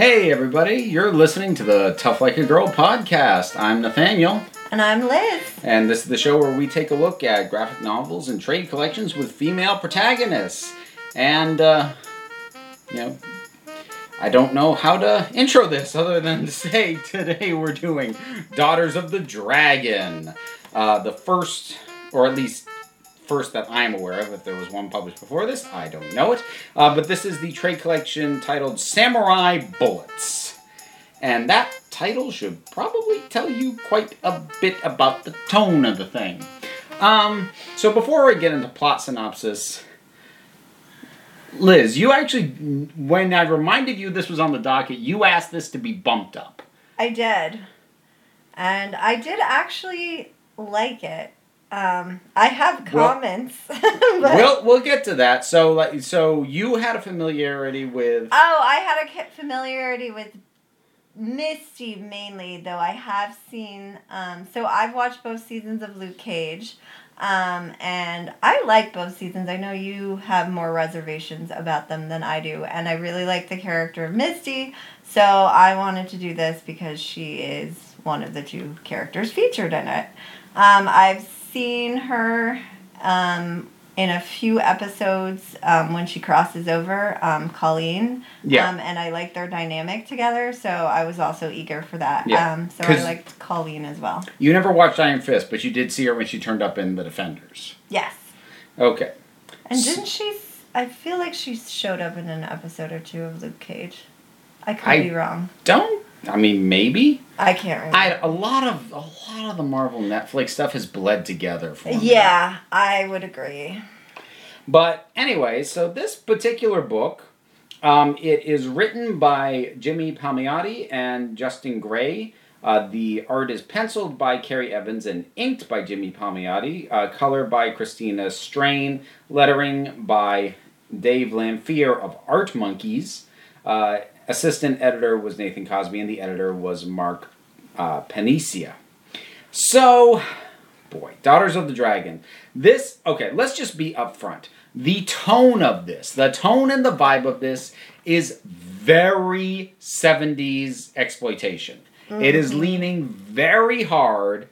Hey, everybody, you're listening to the Tough Like a Girl podcast. I'm Nathaniel, And I'm Liz. and this is the show where we take a look at graphic novels and trade collections with female protagonists. And, uh, you know, I don't know how to intro this other than to say today we're doing Daughters of the Dragon. Uh, the first, or at least first that I'm aware of. If there was one published before this, I don't know it. Uh, but this is the trade collection titled Samurai Bullets. And that title should probably tell you quite a bit about the tone of the thing. Um, so before we get into plot synopsis, Liz, you actually, when I reminded you this was on the docket, you asked this to be bumped up. I did. And I did actually like it. Um, I have comments. but, We'll we'll get to that. So like so you had a familiarity with oh, I had a familiarity with Misty mainly, though I have seen. Um, so I've watched both seasons of Luke Cage. Um, and I like both seasons. I know you have more reservations about them than I do. And I really like the character of Misty. So I wanted to do this because she is one of the two characters featured in it. Um, I've seen her um, in a few episodes um, when she crosses over um, Colleen. Yeah. Um, and I like their dynamic together, so I was also eager for that. Yeah, Um, so I liked Colleen as well. you never watched Iron Fist, but you did see her when she turned up in The Defenders. Yes. Okay. And didn't she? I feel like she showed up in an episode or two of Luke Cage. I could I- be wrong. Don't I mean maybe? I can't remember. I a lot of a lot of the Marvel Netflix stuff has bled together for me. yeah, I would agree. But anyway, so this particular book, um, it is written by Jimmy Palmiotti and Justin Gray. Uh, the art is penciled by Khari Evans and inked by Jimmy Palmiotti. Uh, color by Christina Strain. Lettering by Dave Lanphear of Art Monkeys. Uh, assistant editor was Nathan Cosby, and the editor was Mark uh, Paniccia. So, boy, Daughters of the Dragon. This, okay, let's just be upfront. The tone of this, the tone and the vibe of this is very 70s exploitation. It is leaning very hard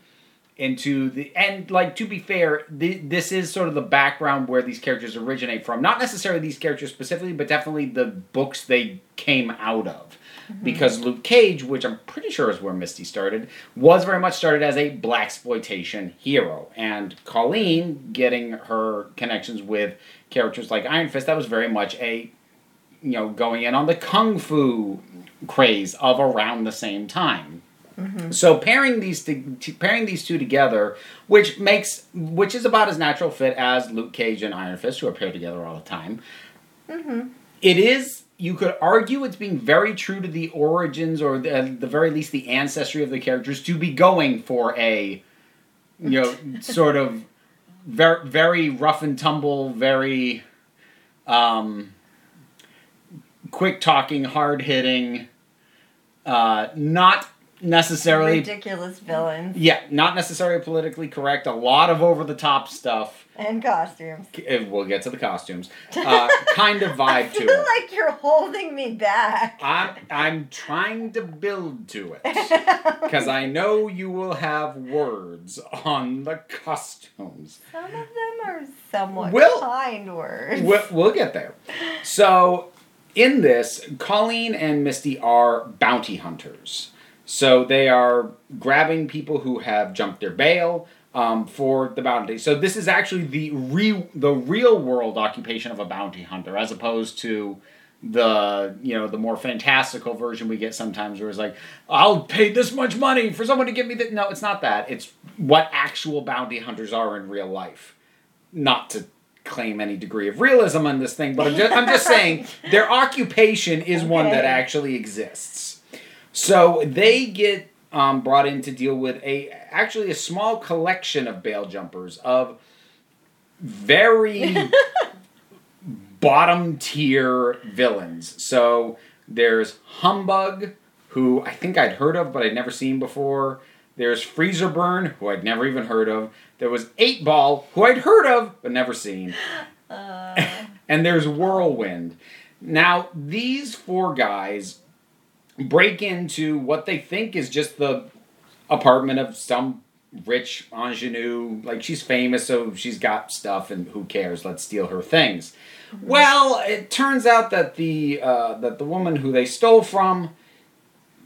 into the and like to be fair the, this is sort of the background where these characters originate from. Not necessarily these characters specifically but definitely the books they came out of. Mm-hmm. Because luke cage which i'm pretty sure is where misty started was very much started as a blaxploitation hero. And colleen getting her connections with characters like iron fist that was very much a you know going in on the kung fu craze of around the same time so pairing these to, to- pairing these two together, which makes which is about as natural fit as Luke Cage and Iron Fist, who are paired together all the time. It is. You could argue it's being very true to the origins, or the, at the very least, the ancestry of the characters, to be going for a, you know, sort of very very rough and tumble, very, um, quick talking, hard hitting, uh, not necessarily Ridiculous villains yeah, not necessarily politically correct. A lot of over the top stuff. and costumes. eh, We'll get to the costumes. Uh, kind of vibe to it. like you're holding me back. I'm I'm trying to build to it because I know you will have words on the costumes. Some of them are somewhat Will- kind words. We'll, we'll get there. So, in this, Colleen and Misty are bounty hunters. So they are grabbing people who have jumped their bail um, for the bounty. So this is actually the re- the real world occupation of a bounty hunter, as opposed to the you know the more fantastical version we get sometimes, where it's like, I'll pay this much money for someone to give me that. No, it's not that. It's what actual bounty hunters are in real life. Not to claim any degree of realism on this thing, but I'm just, I'm just saying their occupation is one that actually exists. So they get um, brought in to deal with a actually a small collection of bail jumpers of very bottom tier villains. So there's Humbug, who I think I'd heard of but I'd never seen before. There's Freezer Burn, who I'd never even heard of. There was Eight Ball, who I'd heard of but never seen. Uh, and there's Whirlwind. Now, these four guys break into what they think is just the apartment of some rich ingenue. Like she's famous, so she's got stuff, and who cares? Let's steal her things. Well, it turns out that the uh, that the woman who they stole from,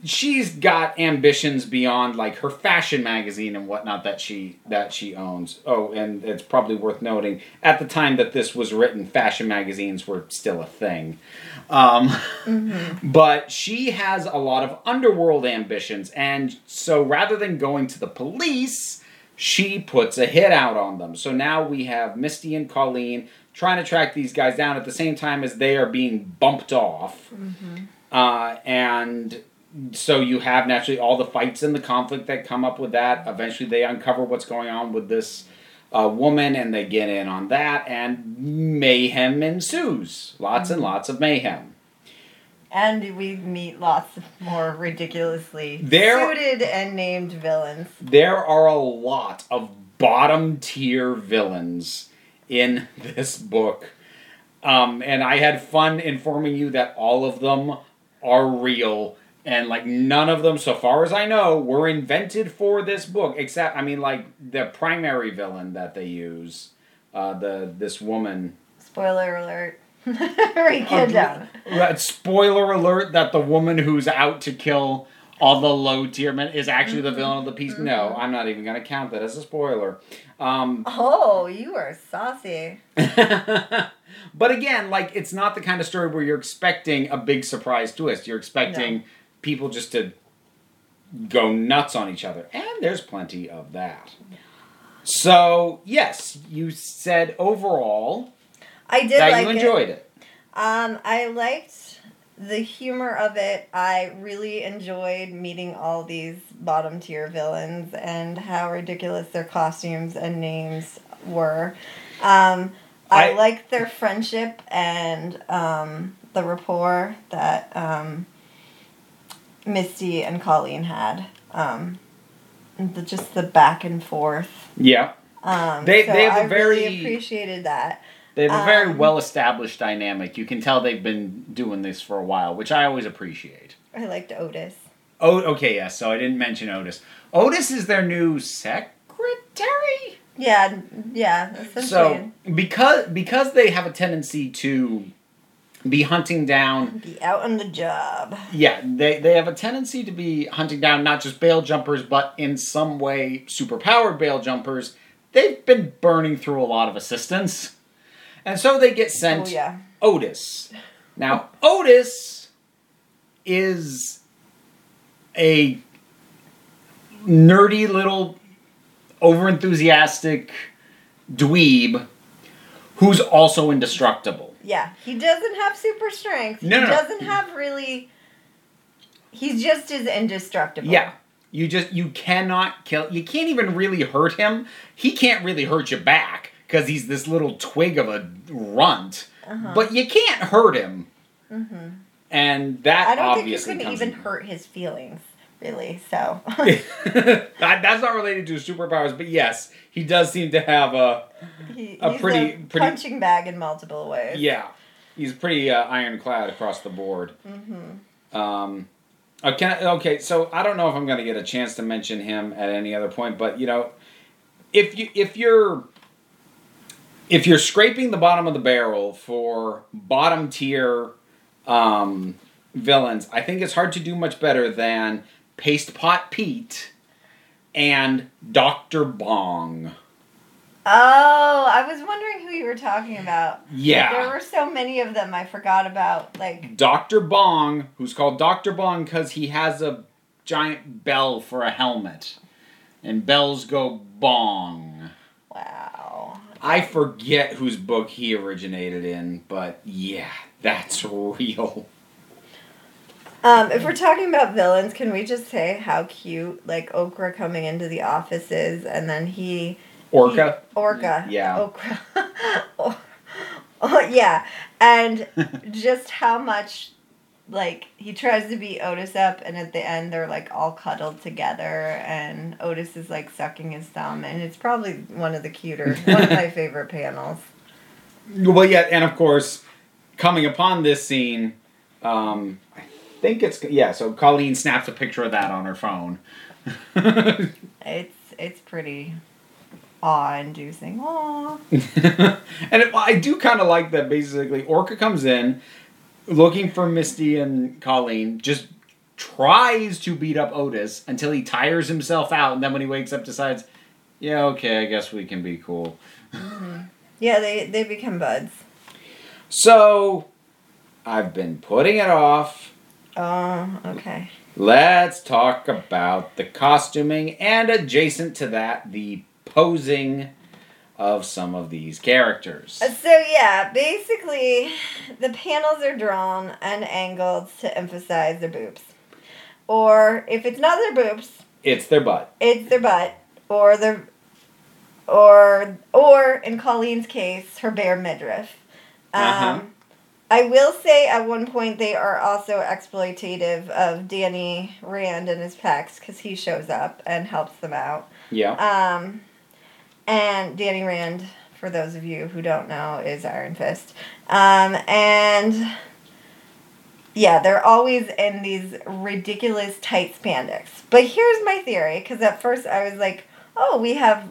she's got ambitions beyond like her fashion magazine and whatnot that she that she owns. Oh, and it's probably worth noting at the time that this was written, fashion magazines were still a thing. Um, But she has a lot of underworld ambitions, and so rather than going to the police, she puts a hit out on them. So now we have Misty and Colleen trying to track these guys down at the same time as they are being bumped off. Uh, and so you have naturally all the fights and the conflict that come up with that. Eventually, they uncover what's going on with this uh, woman, and they get in on that, and mayhem ensues. Lots and lots of mayhem. And we meet lots more ridiculously There- suited and named villains. There are a lot of bottom tier villains in this book. Um, and I had fun informing you that all of them are real. And like none of them, so far as I know, were invented for this book. Except, I mean, like the primary villain that they use, uh, the this woman. Spoiler alert. Kid down. Spoiler alert that the woman who's out to kill all the low tier men is actually the villain of the piece. No, I'm not even going to count that as a spoiler. Um, Oh, you are saucy. but again, like it's not the kind of story where you're expecting a big surprise twist. You're expecting No. People just to go nuts on each other, and there's plenty of that. So yes, you said overall I did that like you it. enjoyed it. Um, I liked the humor of it. I really enjoyed meeting all these bottom tier villains and how ridiculous their costumes and names were. Um, I, I- liked their friendship and um, the rapport that um, Misty and Colleen had. Um, the, just the back and forth. Yeah, Um, They- so they have a I really very- appreciated that. they have a very Um, well established dynamic. You can tell they've been doing this for a while, which I always appreciate. I liked Otis. Oh, okay, yes. so I didn't mention Otis. Otis is their new secretary. Yeah, yeah. So because because they have a tendency to be hunting down be out on the job. yeah they, they have a tendency to be hunting down not just bail jumpers but in some way superpowered bail jumpers they've been burning through a lot of assistants and so they get sent Oh yeah. Otis. Now, Otis is a nerdy little overenthusiastic dweeb who's also indestructible. Yeah. He doesn't have super strength. No, he no, no. doesn't have really he's just as indestructible. Yeah. You just you cannot kill you can't even really hurt him. He can't really hurt you back because he's this little twig of a runt. Uh-huh. But you can't hurt him. And that I don't think you can even hurt his feelings, really. So that, that's not related to superpowers, but yes, he does seem to have a he, A he's pretty- a pretty- punching bag in multiple ways. yeah. He's pretty uh, ironclad across the board. Mm-hmm. Um, okay, okay, so I don't know if I'm going to get a chance to mention him at any other point, but you know, if you if you're if you're scraping the bottom of the barrel for bottom tier um, villains, I think it's hard to do much better than Paste Pot Pete and Doctor Bong. Oh, I was wondering who you were talking about. Yeah. There were so many of them I forgot about. Like Dr. Bong, who's called Dr. Bong because he has a giant bell for a helmet. And bells go bong. wow. I forget whose book he originated in, but yeah, that's real. Um, if we're talking about villains, can we just say how cute like Okra coming into the office is, and then he Orca? he- Orca, Yeah. Okra, oh, oh, yeah, and just how much like he tries to beat Otis up, and at the end they're like all cuddled together, and Otis is like sucking his thumb, and it's probably one of the cuter, one of my favorite panels. Well, yeah, and of course, coming upon this scene, um, I think it's yeah. So Colleen snaps a picture of that on her phone. It's it's pretty awe-inducing. Aw. and it, I do kind of like that. Basically, Orca comes in looking for Misty and Colleen, just tries to beat up Otis until he tires himself out, and then when he wakes up, decides, "Yeah, okay, I guess we can be cool." Mm-hmm. Yeah, they they become buds. So, I've been putting it off. Oh, okay. Let's talk about the costuming and adjacent to that, the posing of some of these characters. Uh, So yeah, basically, the panels are drawn and angled to emphasize their boobs, or if it's not their boobs, It's their butt. it's their butt, or their, or or in Colleen's case, her bare midriff. Um, Uh-huh. I will say at one point they are also exploitative of Danny Rand and his pecs because he shows up and helps them out. Yeah. Um, and Danny Rand, for those of you who don't know, is Iron Fist. Um, and yeah, they're always in these ridiculous tight spandex. But here's my theory, because at first I was like, oh, we have.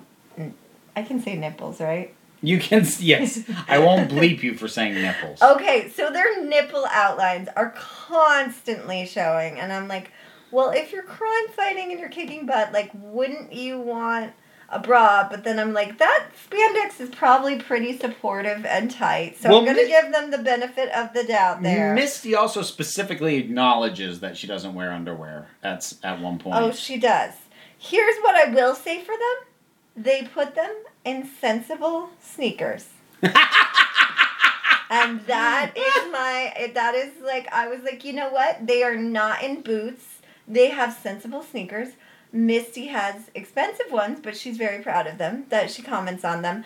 I can say nipples, right? You can yes. I won't bleep you for saying nipples. Okay, so their nipple outlines are constantly showing, and I'm like, well, if you're crime fighting and you're kicking butt, like, wouldn't you want a bra? But then I'm like, that spandex is probably pretty supportive and tight, so Well, I'm gonna Mis- give them the benefit of the doubt there. Misty also specifically acknowledges that she doesn't wear underwear at at one point. oh, she does. Here's what I will say for them: they put them in sensible sneakers. and that is my that is like i was like you know what? They are not in boots. They have sensible sneakers. Misty has expensive ones but she's very proud of them that she comments on them.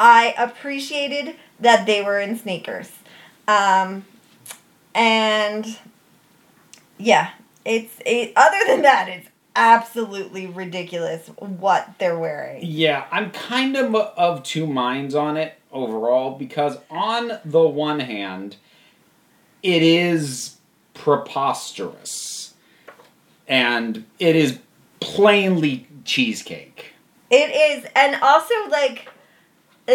I appreciated that they were in sneakers. Um, and yeah it's it, other than that it's absolutely ridiculous what they're wearing Yeah, I'm kind of of two minds on it overall because on the one hand, it is preposterous and it is plainly cheesecake. It is, and also like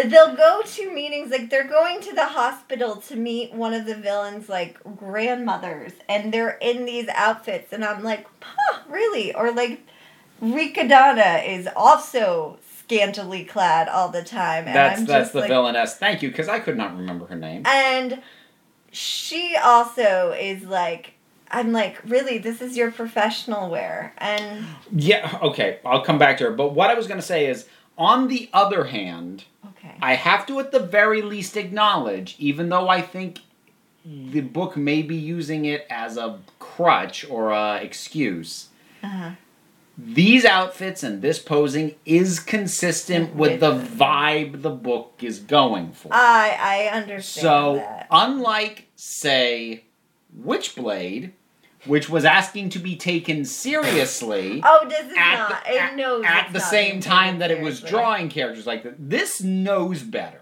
they'll go to meetings like they're going to the hospital to meet one of the villains like grandmothers and they're in these outfits and I'm like, huh, really? Or like Ricadonna is also scantily clad all the time and That's I'm that's just the like villainess. Thank you, because I could not remember her name. and she also is like I'm like, really, this is your professional wear and Yeah, okay, I'll come back to her. But what I was going to say is, on the other hand, okay. I have to at the very least acknowledge, even though I think the book may be using it as a crutch or a excuse, Uh-huh. these outfits and this posing is consistent with, With the vibe the book is going for. I I understand so, that. unlike, say, Witchblade, which was asking to be taken seriously Oh, does it at, not? the, it at- knows at the same time that it was drawing characters like this. This knows better.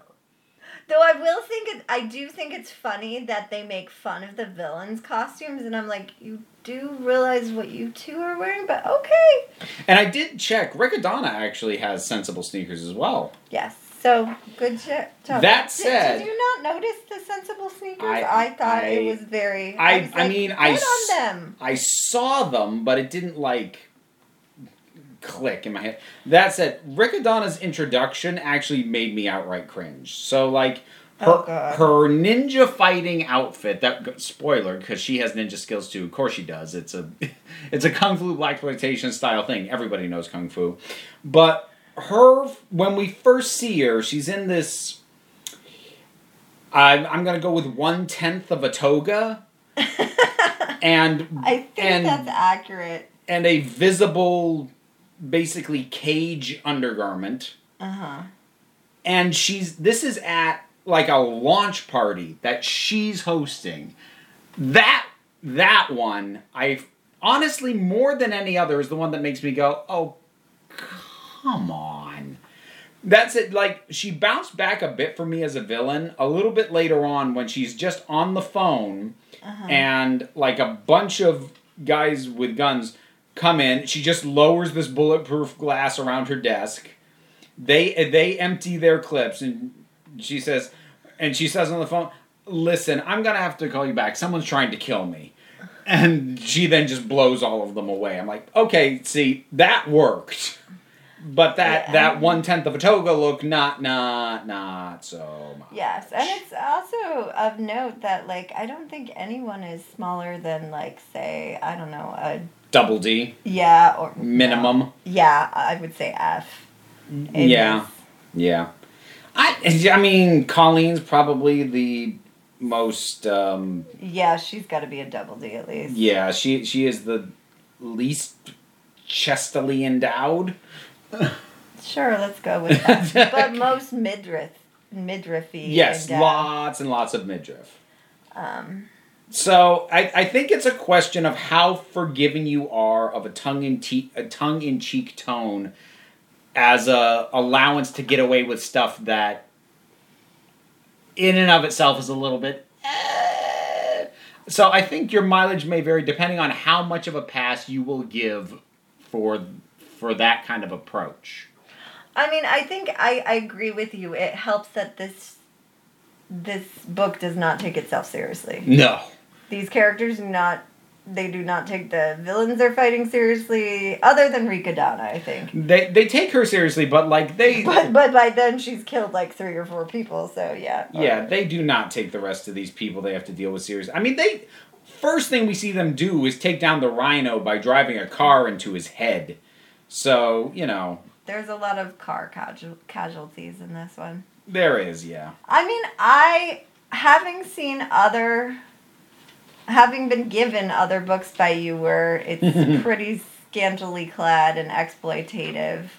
Though I will think it, I do think it's funny that they make fun of the villains' costumes, and I'm like, you do realize what you two are wearing, but okay. And I did check. Ricadonna actually has sensible sneakers as well. Yes. So good jo- job. That Did- said- did, you not notice the sensible sneakers? I- I, thought I- it was very. I- I like, mean, good I on s- them. I saw them, but it didn't like click in my head. That said, Ricadonna's introduction actually made me outright cringe. So like her Oh, her ninja fighting outfit. That spoiler because she has ninja skills too. Of course she does. It's a it's a kung fu blaxploitation style thing. Everybody knows kung fu, but her when we first see her, she's in this. I'm I'm gonna go with one tenth of a toga and I think and that's accurate. and a visible, basically cage undergarment. Uh huh. And she's this is at like a launch party that she's hosting. That that one I honestly more than any other is the one that makes me go, oh, come on. That's it. Like she bounced back a bit for me as a villain a little bit later on when she's just on the phone uh-huh. and like a bunch of guys with guns come in. She just lowers this bulletproof glass around her desk. They they empty their clips and she says and she says on the phone, "Listen, I'm going to have to call you back. Someone's trying to kill me." And she then just blows all of them away. I'm like, "Okay, see, that worked." But that Yeah. that one tenth of a toga look, not not not so much. Yes, and it's also of note that like I don't think anyone is smaller than like say I don't know a Double D yeah or minimum. no. Yeah, I would say F. It Yeah. is- Yeah. I I mean, Colleen's probably the most. Um, yeah, she's got to be a double D at least. yeah, she she is the least chestily endowed. Sure, let's go with that. but most midriff, midriffy. Yes, and, uh, lots and lots of midriff. Um, So I, I think it's a question of how forgiving you are of a tongue in te- a tongue in cheek tone as a allowance to get away with stuff that in and of itself is a little bit eh. so I think your mileage may vary depending on how much of a pass you will give for for that kind of approach. I mean, I think I, I agree with you. It helps that this this book does not take itself seriously. No. These characters do not they do not take the villains they're fighting seriously, other than Ricadonna, I think. They they take her seriously, but like they But but by then she's killed like three or four people, so yeah. Yeah, they do not take the rest of these people they have to deal with seriously. I mean, they first thing we see them do is take down the rhino by driving a car into his head. So, you know, There's a lot of car casual, casualties in this one. there is, yeah. I mean, I having seen other having been given other books by you where it's pretty scantily clad and exploitative.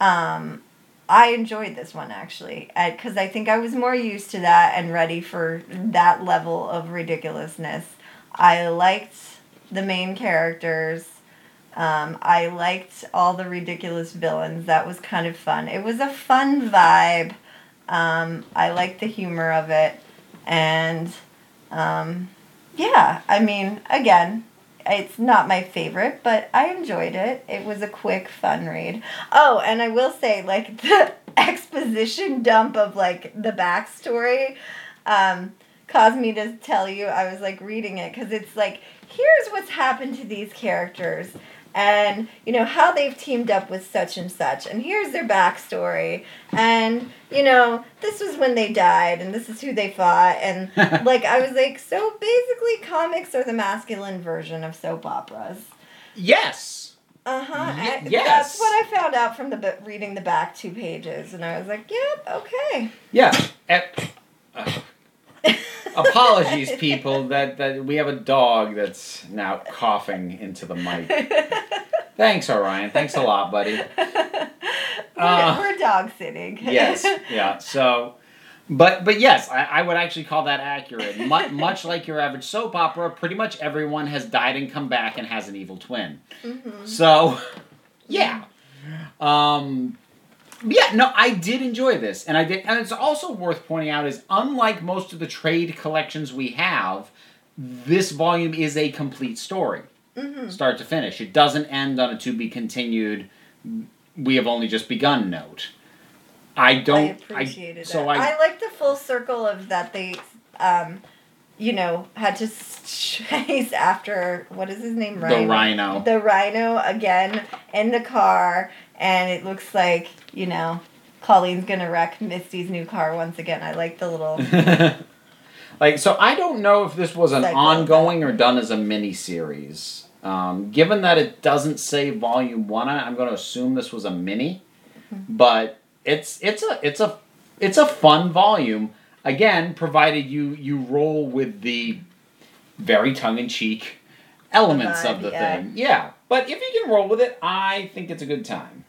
Um I enjoyed this one actually because I think I was more used to that and ready for that level of ridiculousness. I liked the main characters. Um, I liked all the ridiculous villains. That was kind of fun. It was a fun vibe. Um, I liked the humor of it. And um, yeah, I mean, again, it's not my favorite, but I enjoyed it. It was a quick, fun read. Oh, and I will say, like, the exposition dump of, like, the backstory um, caused me to tell you, I was, like, reading it because it's like, here's what's happened to these characters and you know how they've teamed up with such and such. And here's their backstory. And you know this was when they died and this is who they fought. And like i was like so basically comics are the masculine version of soap operas. Yes. uh-huh. And yes. that's what i found out from the reading the back two pages. And i was like yep okay. Yeah. Eh, uh, apologies, people, that, that we have a dog that's now coughing into the mic. Thanks, Orion. Thanks a lot, buddy. we're, Uh, we're dog sitting yes, yeah. So, but but yes, I, I would actually call that accurate. Mu- much like your average soap opera, pretty much everyone has died and come back and has an evil twin. Mhm. So, yeah. Um, yeah, no, I did enjoy this, and I did, and it's also worth pointing out is unlike most of the trade collections we have, this volume is a complete story, Mhm. start to finish. It doesn't end on a to be continued. We have only just begun note. I don't. I appreciated so that. I, I like the full circle of that they, um, you know, had to chase after what is his name? the rhino. The rhino again in the car, and it looks like you know, Colleen's gonna wreck Misty's new car once again. I like the little. like so i don't know if this was an Cycle. ongoing or done as a mini series um, given that it doesn't say volume one i'm going to assume this was a mini but it's it's a it's a it's a fun volume again provided you you roll with the very tongue-in-cheek elements of the yeah. thing yeah but if you can roll with it i think it's a good time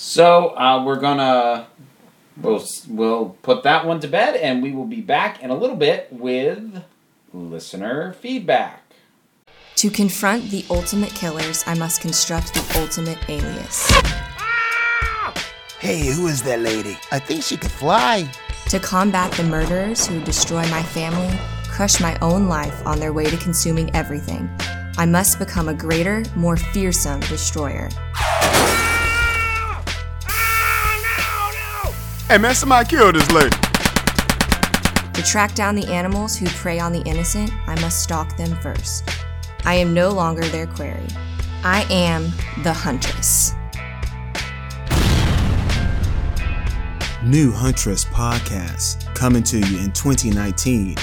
so uh, we're gonna we'll we'll put that one to bed, and we will be back in a little bit with listener feedback. To confront the ultimate killers, I must construct the ultimate alias. Hey, who is that lady? I think she could fly. To combat the murderers who destroy my family, crush my own life on their way to consuming everything, I must become a greater, more fearsome destroyer. Hey man, somebody killed this lady. To track down the animals who prey on the innocent, I must stalk them first. I am no longer their quarry. I am the huntress. New Huntress podcast coming to you in 2019.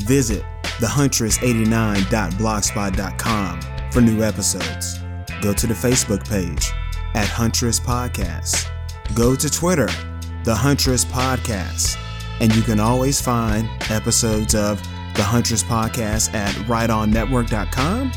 Visit thehuntress89.blogspot.com for new episodes. Go to the Facebook page at Huntress Podcast. Go to Twitter, The Huntress Podcast. And you can always find episodes of The Huntress Podcast at rightonnetwork.com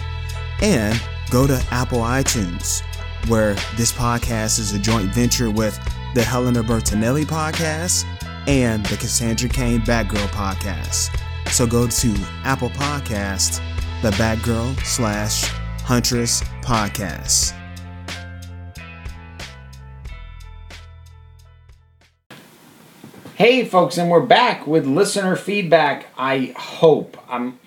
and go to Apple iTunes, where this podcast is a joint venture with the Helena Bertinelli podcast and the Cassandra Cain Batgirl podcast. So go to Apple Podcast, the Batgirl slash Huntress podcast. Hey, folks, and we're back with listener feedback. I hope I'm.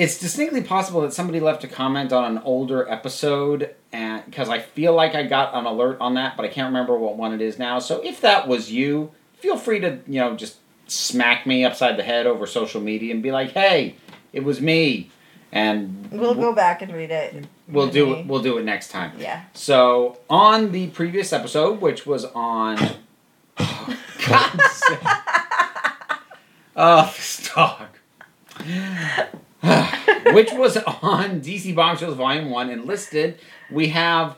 It's distinctly possible that somebody left a comment on an older episode, and because I feel like I got an alert on that, but I can't remember what one it is now. So if that was you, feel free to you know just smack me upside the head over social media and be like, "Hey, it was me," and We'll go back and read it. We'll do it. We'll do it next time. Yeah. So on the previous episode, which was on, oh, God, oh this dog, which was on DC Bombshells Volume One, and listed, we have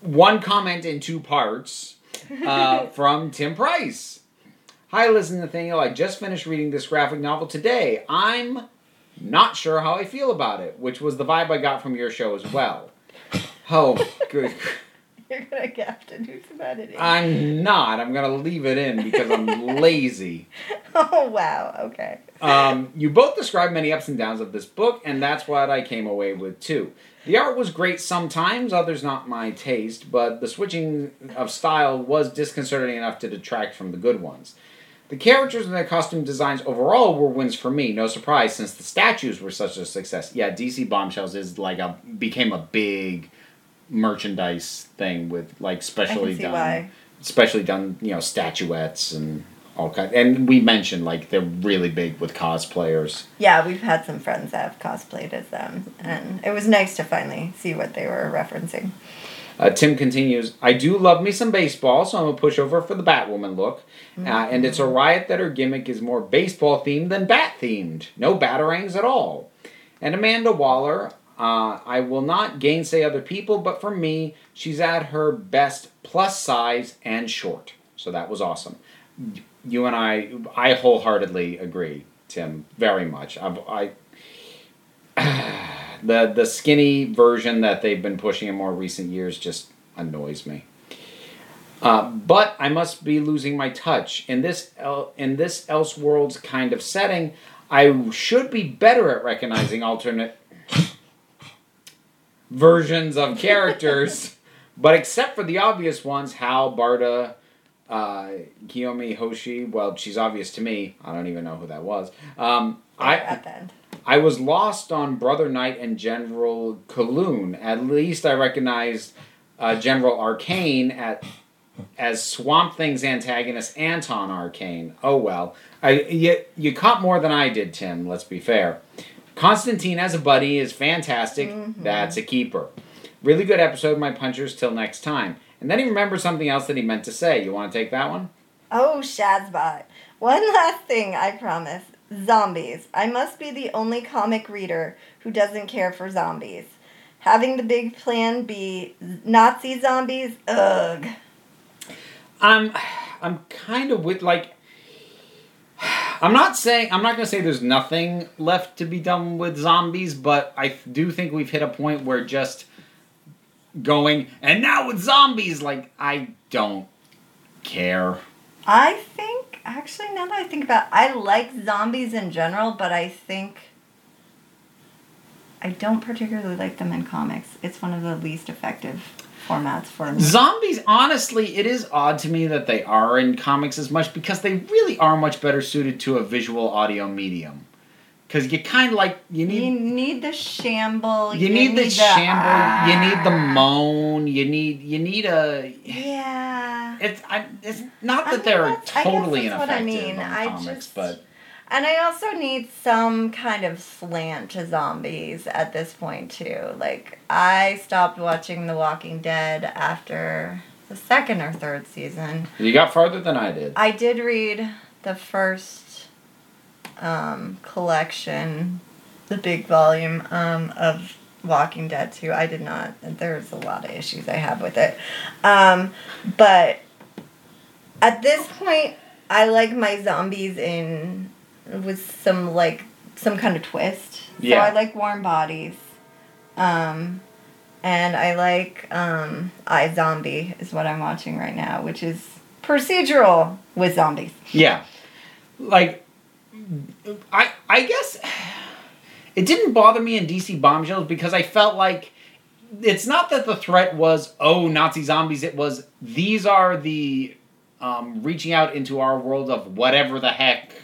one comment in two parts uh, from Tim Price. Hi, Liz and Nathaniel. I just finished reading this graphic novel today. I'm not sure how I feel about it, which was the vibe I got from your show as well. Oh, good. You're gonna have to do some editing. I'm not. I'm gonna leave it in because I'm lazy. oh wow. Okay. Um, you both described many ups and downs of this book, and that's what I came away with too. The art was great sometimes, others not my taste, but the switching of style was disconcerting enough to detract from the good ones. The characters and their costume designs overall were wins for me. No surprise, since the statues were such a success. Yeah, DC Bombshells is like a became a big merchandise thing with like specially done, why. specially done you know statuettes and all kind. And we mentioned like they're really big with cosplayers. Yeah, we've had some friends that have cosplayed as them, and it was nice to finally see what they were referencing. Uh, Tim continues, I do love me some baseball, so I'm a pushover for the Batwoman look. Uh, and it's a riot that her gimmick is more baseball themed than bat themed. No batarangs at all. And Amanda Waller, uh, I will not gainsay other people, but for me, she's at her best plus size and short. So that was awesome. You and I, I wholeheartedly agree, Tim, very much. I've, I, the the skinny version that they've been pushing in more recent years just annoys me. Uh, but I must be losing my touch in this el- in this Elseworlds kind of setting. I should be better at recognizing alternate versions of characters, but except for the obvious ones, Hal, Barda, uh, Kiyomi Hoshi. Well, she's obvious to me. I don't even know who that was. Um, I at the end. I was lost on Brother Knight and General Kaloon. At least I recognized uh, General Arcane at as Swamp Thing's antagonist Anton Arcane. Oh well, I you, you caught more than I did, Tim. Let's be fair. Constantine as a buddy is fantastic. Mm-hmm. That's a keeper. Really good episode. My punchers. Till next time. And then he remembered something else that he meant to say. You want to take that one? Oh, Shazbot. One last thing, I promise. Zombies. I must be the only comic reader who doesn't care for zombies. Having the big plan be Nazi zombies? Ugh. I'm I'm kind of with like I'm not saying I'm not going to say there's nothing left to be done with zombies, but I do think we've hit a point where just going and now with zombies like I don't care. I think, actually, now that I think about it, I like zombies in general, but I think I don't particularly like them in comics. It's one of the least effective formats for me. Zombies, honestly, it is odd to me that they are in comics as much because they really are much better suited to a visual audio medium. Because you kind of like you need You need the shamble. you, need, the shamble, you need the ah. moan, you need you need a. Yeah. It's I, it's not I that mean, they're I totally what I ineffective mean. on I comics, just- but And I also need some kind of slant to zombies at this point too. Like I stopped watching The Walking Dead after the second or third season. you got farther than I did. I did read the first um, collection, the big volume um, of Walking Dead too. I did not. There's a lot of issues I have with it, um, but at this point, I like my zombies in with some like some kind of twist. Yeah. So I like Warm Bodies. Um, and I like um, iZombie is what I'm watching right now, which is procedural with zombies. Yeah. Like I I guess it didn't bother me in DC Bombshells because I felt like it's not that the threat was oh Nazi zombies it was these are the um, reaching out into our world of whatever the heck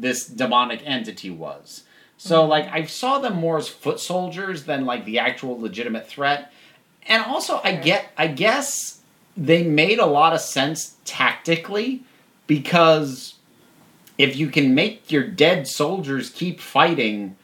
this demonic entity was. So like I saw them more as foot soldiers than like the actual legitimate threat. And also I get I guess they made a lot of sense tactically because if you can make your dead soldiers keep fighting,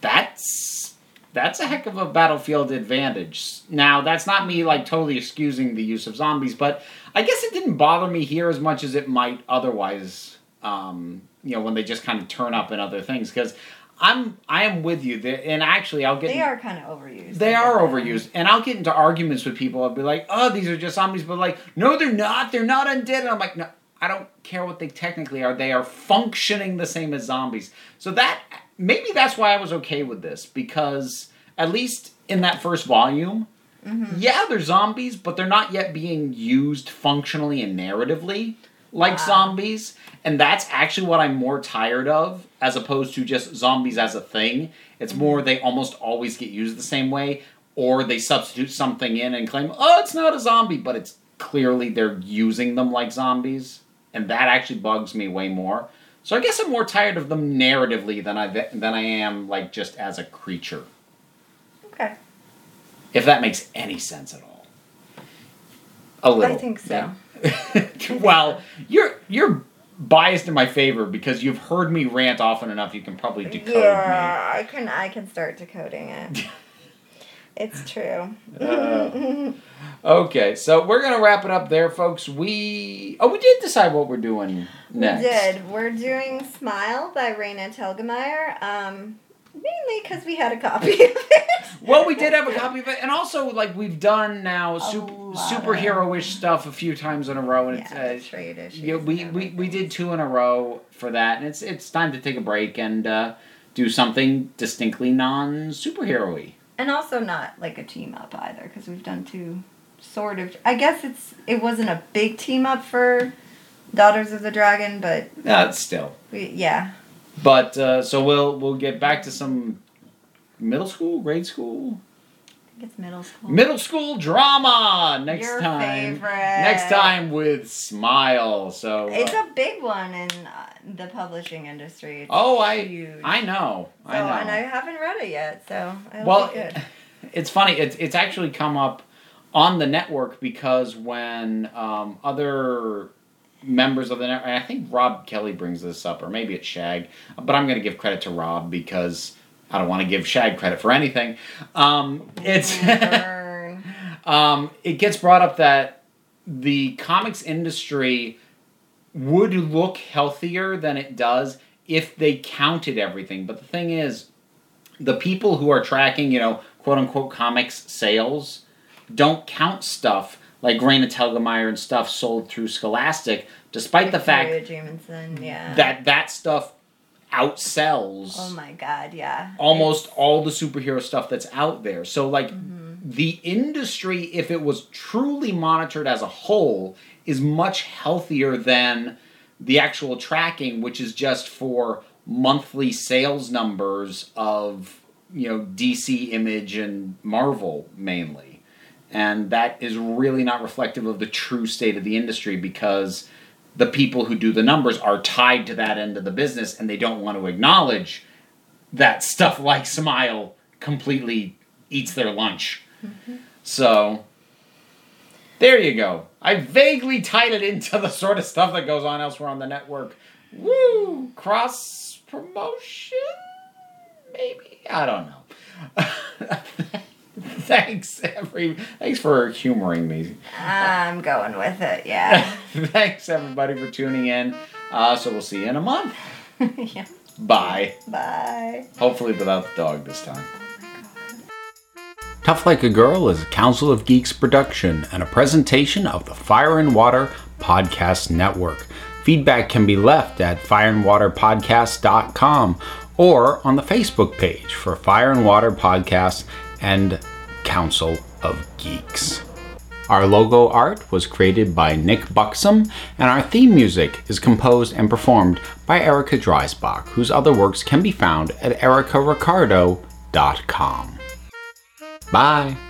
that's that's a heck of a battlefield advantage. Now, that's not me like totally excusing the use of zombies, but I guess it didn't bother me here as much as it might otherwise. Um, you know, when they just kind of turn up in other things, because I'm I am with you. There, and actually, I'll get They are kind of overused. they are overused, and I'll get into arguments with people. I'll be like, "Oh, these are just zombies," but like, "No, they're not. They're not undead." And I'm like, "No, I don't care what they technically are. They are functioning the same as zombies." So that maybe that's why I was okay with this because at least in that first volume, mm-hmm. yeah, they're zombies, but they're not yet being used functionally and narratively like zombies. And that's actually what I'm more tired of, as opposed to just zombies as a thing. It's mm-hmm. more they almost always get used the same way, or they substitute something in and claim, oh, it's not a zombie, but it's clearly they're using them like zombies. And that actually bugs me way more. So I guess I'm more tired of them narratively than I than I am like just as a creature. Okay. If that makes any sense at all. A little. I think so. Yeah. well, you're you're biased in my favor because you've heard me rant often enough. You can probably decode Yeah, I can. I can start decoding it. it's true. Uh, okay, so we're gonna wrap it up there, folks. We oh, we did decide what we're doing next. We did. We're doing "Smile" by Raina Telgemeier. Um, mainly because we had a copy of it. Well, we did have a copy of it, and also like we've done now super, lot superhero-ish stuff a few times in a row, and Yeah, it's the trade issues. Yeah, we, we, we did two in a row for that, and it's it's time to take a break and uh, do something distinctly non superhero-y. and also not like a team up either because we've done two sort of. I guess it's it wasn't a big team up for Daughters of the Dragon, but Uh, still, we yeah. But uh, so we'll we'll get back to some middle school, grade school, I think it's middle school. middle school drama next Your time. favorite. Next time with Smile. So It's uh, a big one in uh, the publishing industry. It's oh, I huge. I know, So, I know. and I haven't read it yet, so well, it's funny. It's it's actually come up on the network because when um, other members of the network, I think Rob Kelly brings this up, or maybe it's Shag, but I'm going to give credit to Rob because I don't want to give Shag credit for anything. Um, it's um, it gets brought up that the comics industry would look healthier than it does if they counted everything. But the thing is, the people who are tracking, you know, quote unquote comics sales don't count stuff like Raina Telgemeier and stuff sold through Scholastic, despite the fact yeah. that that stuff outsells Oh my god, yeah. almost all the superhero stuff that's out there. So like mm-hmm. the industry if it was truly monitored as a whole is much healthier than the actual tracking which is just for monthly sales numbers of you know DC Image and Marvel mainly. And that is really not reflective of the true state of the industry because the people who do the numbers are tied to that end of the business and they don't want to acknowledge that stuff like Smile completely eats their lunch. Mm-hmm. So, there you go. I vaguely tied it into the sort of stuff that goes on elsewhere on the network. Woo! Cross promotion? Maybe? I don't know. thanks, every. Thanks for humoring me. I'm going with it. Yeah. thanks, everybody, for tuning in. Uh, so we'll see you in a month. yeah. Bye. Bye. Hopefully, without the dog this time. Tough Like a Girl is a Council of Geeks production and a presentation of the Fire and Water Podcast Network. Feedback can be left at fireandwaterpodcast.com or on the Facebook page for Fire and Water Podcast and Council of Geeks. Our logo art was created by Nick Buxom, and our theme music is composed and performed by Erica Dreisbach, whose other works can be found at ericaricardo.com. Bye.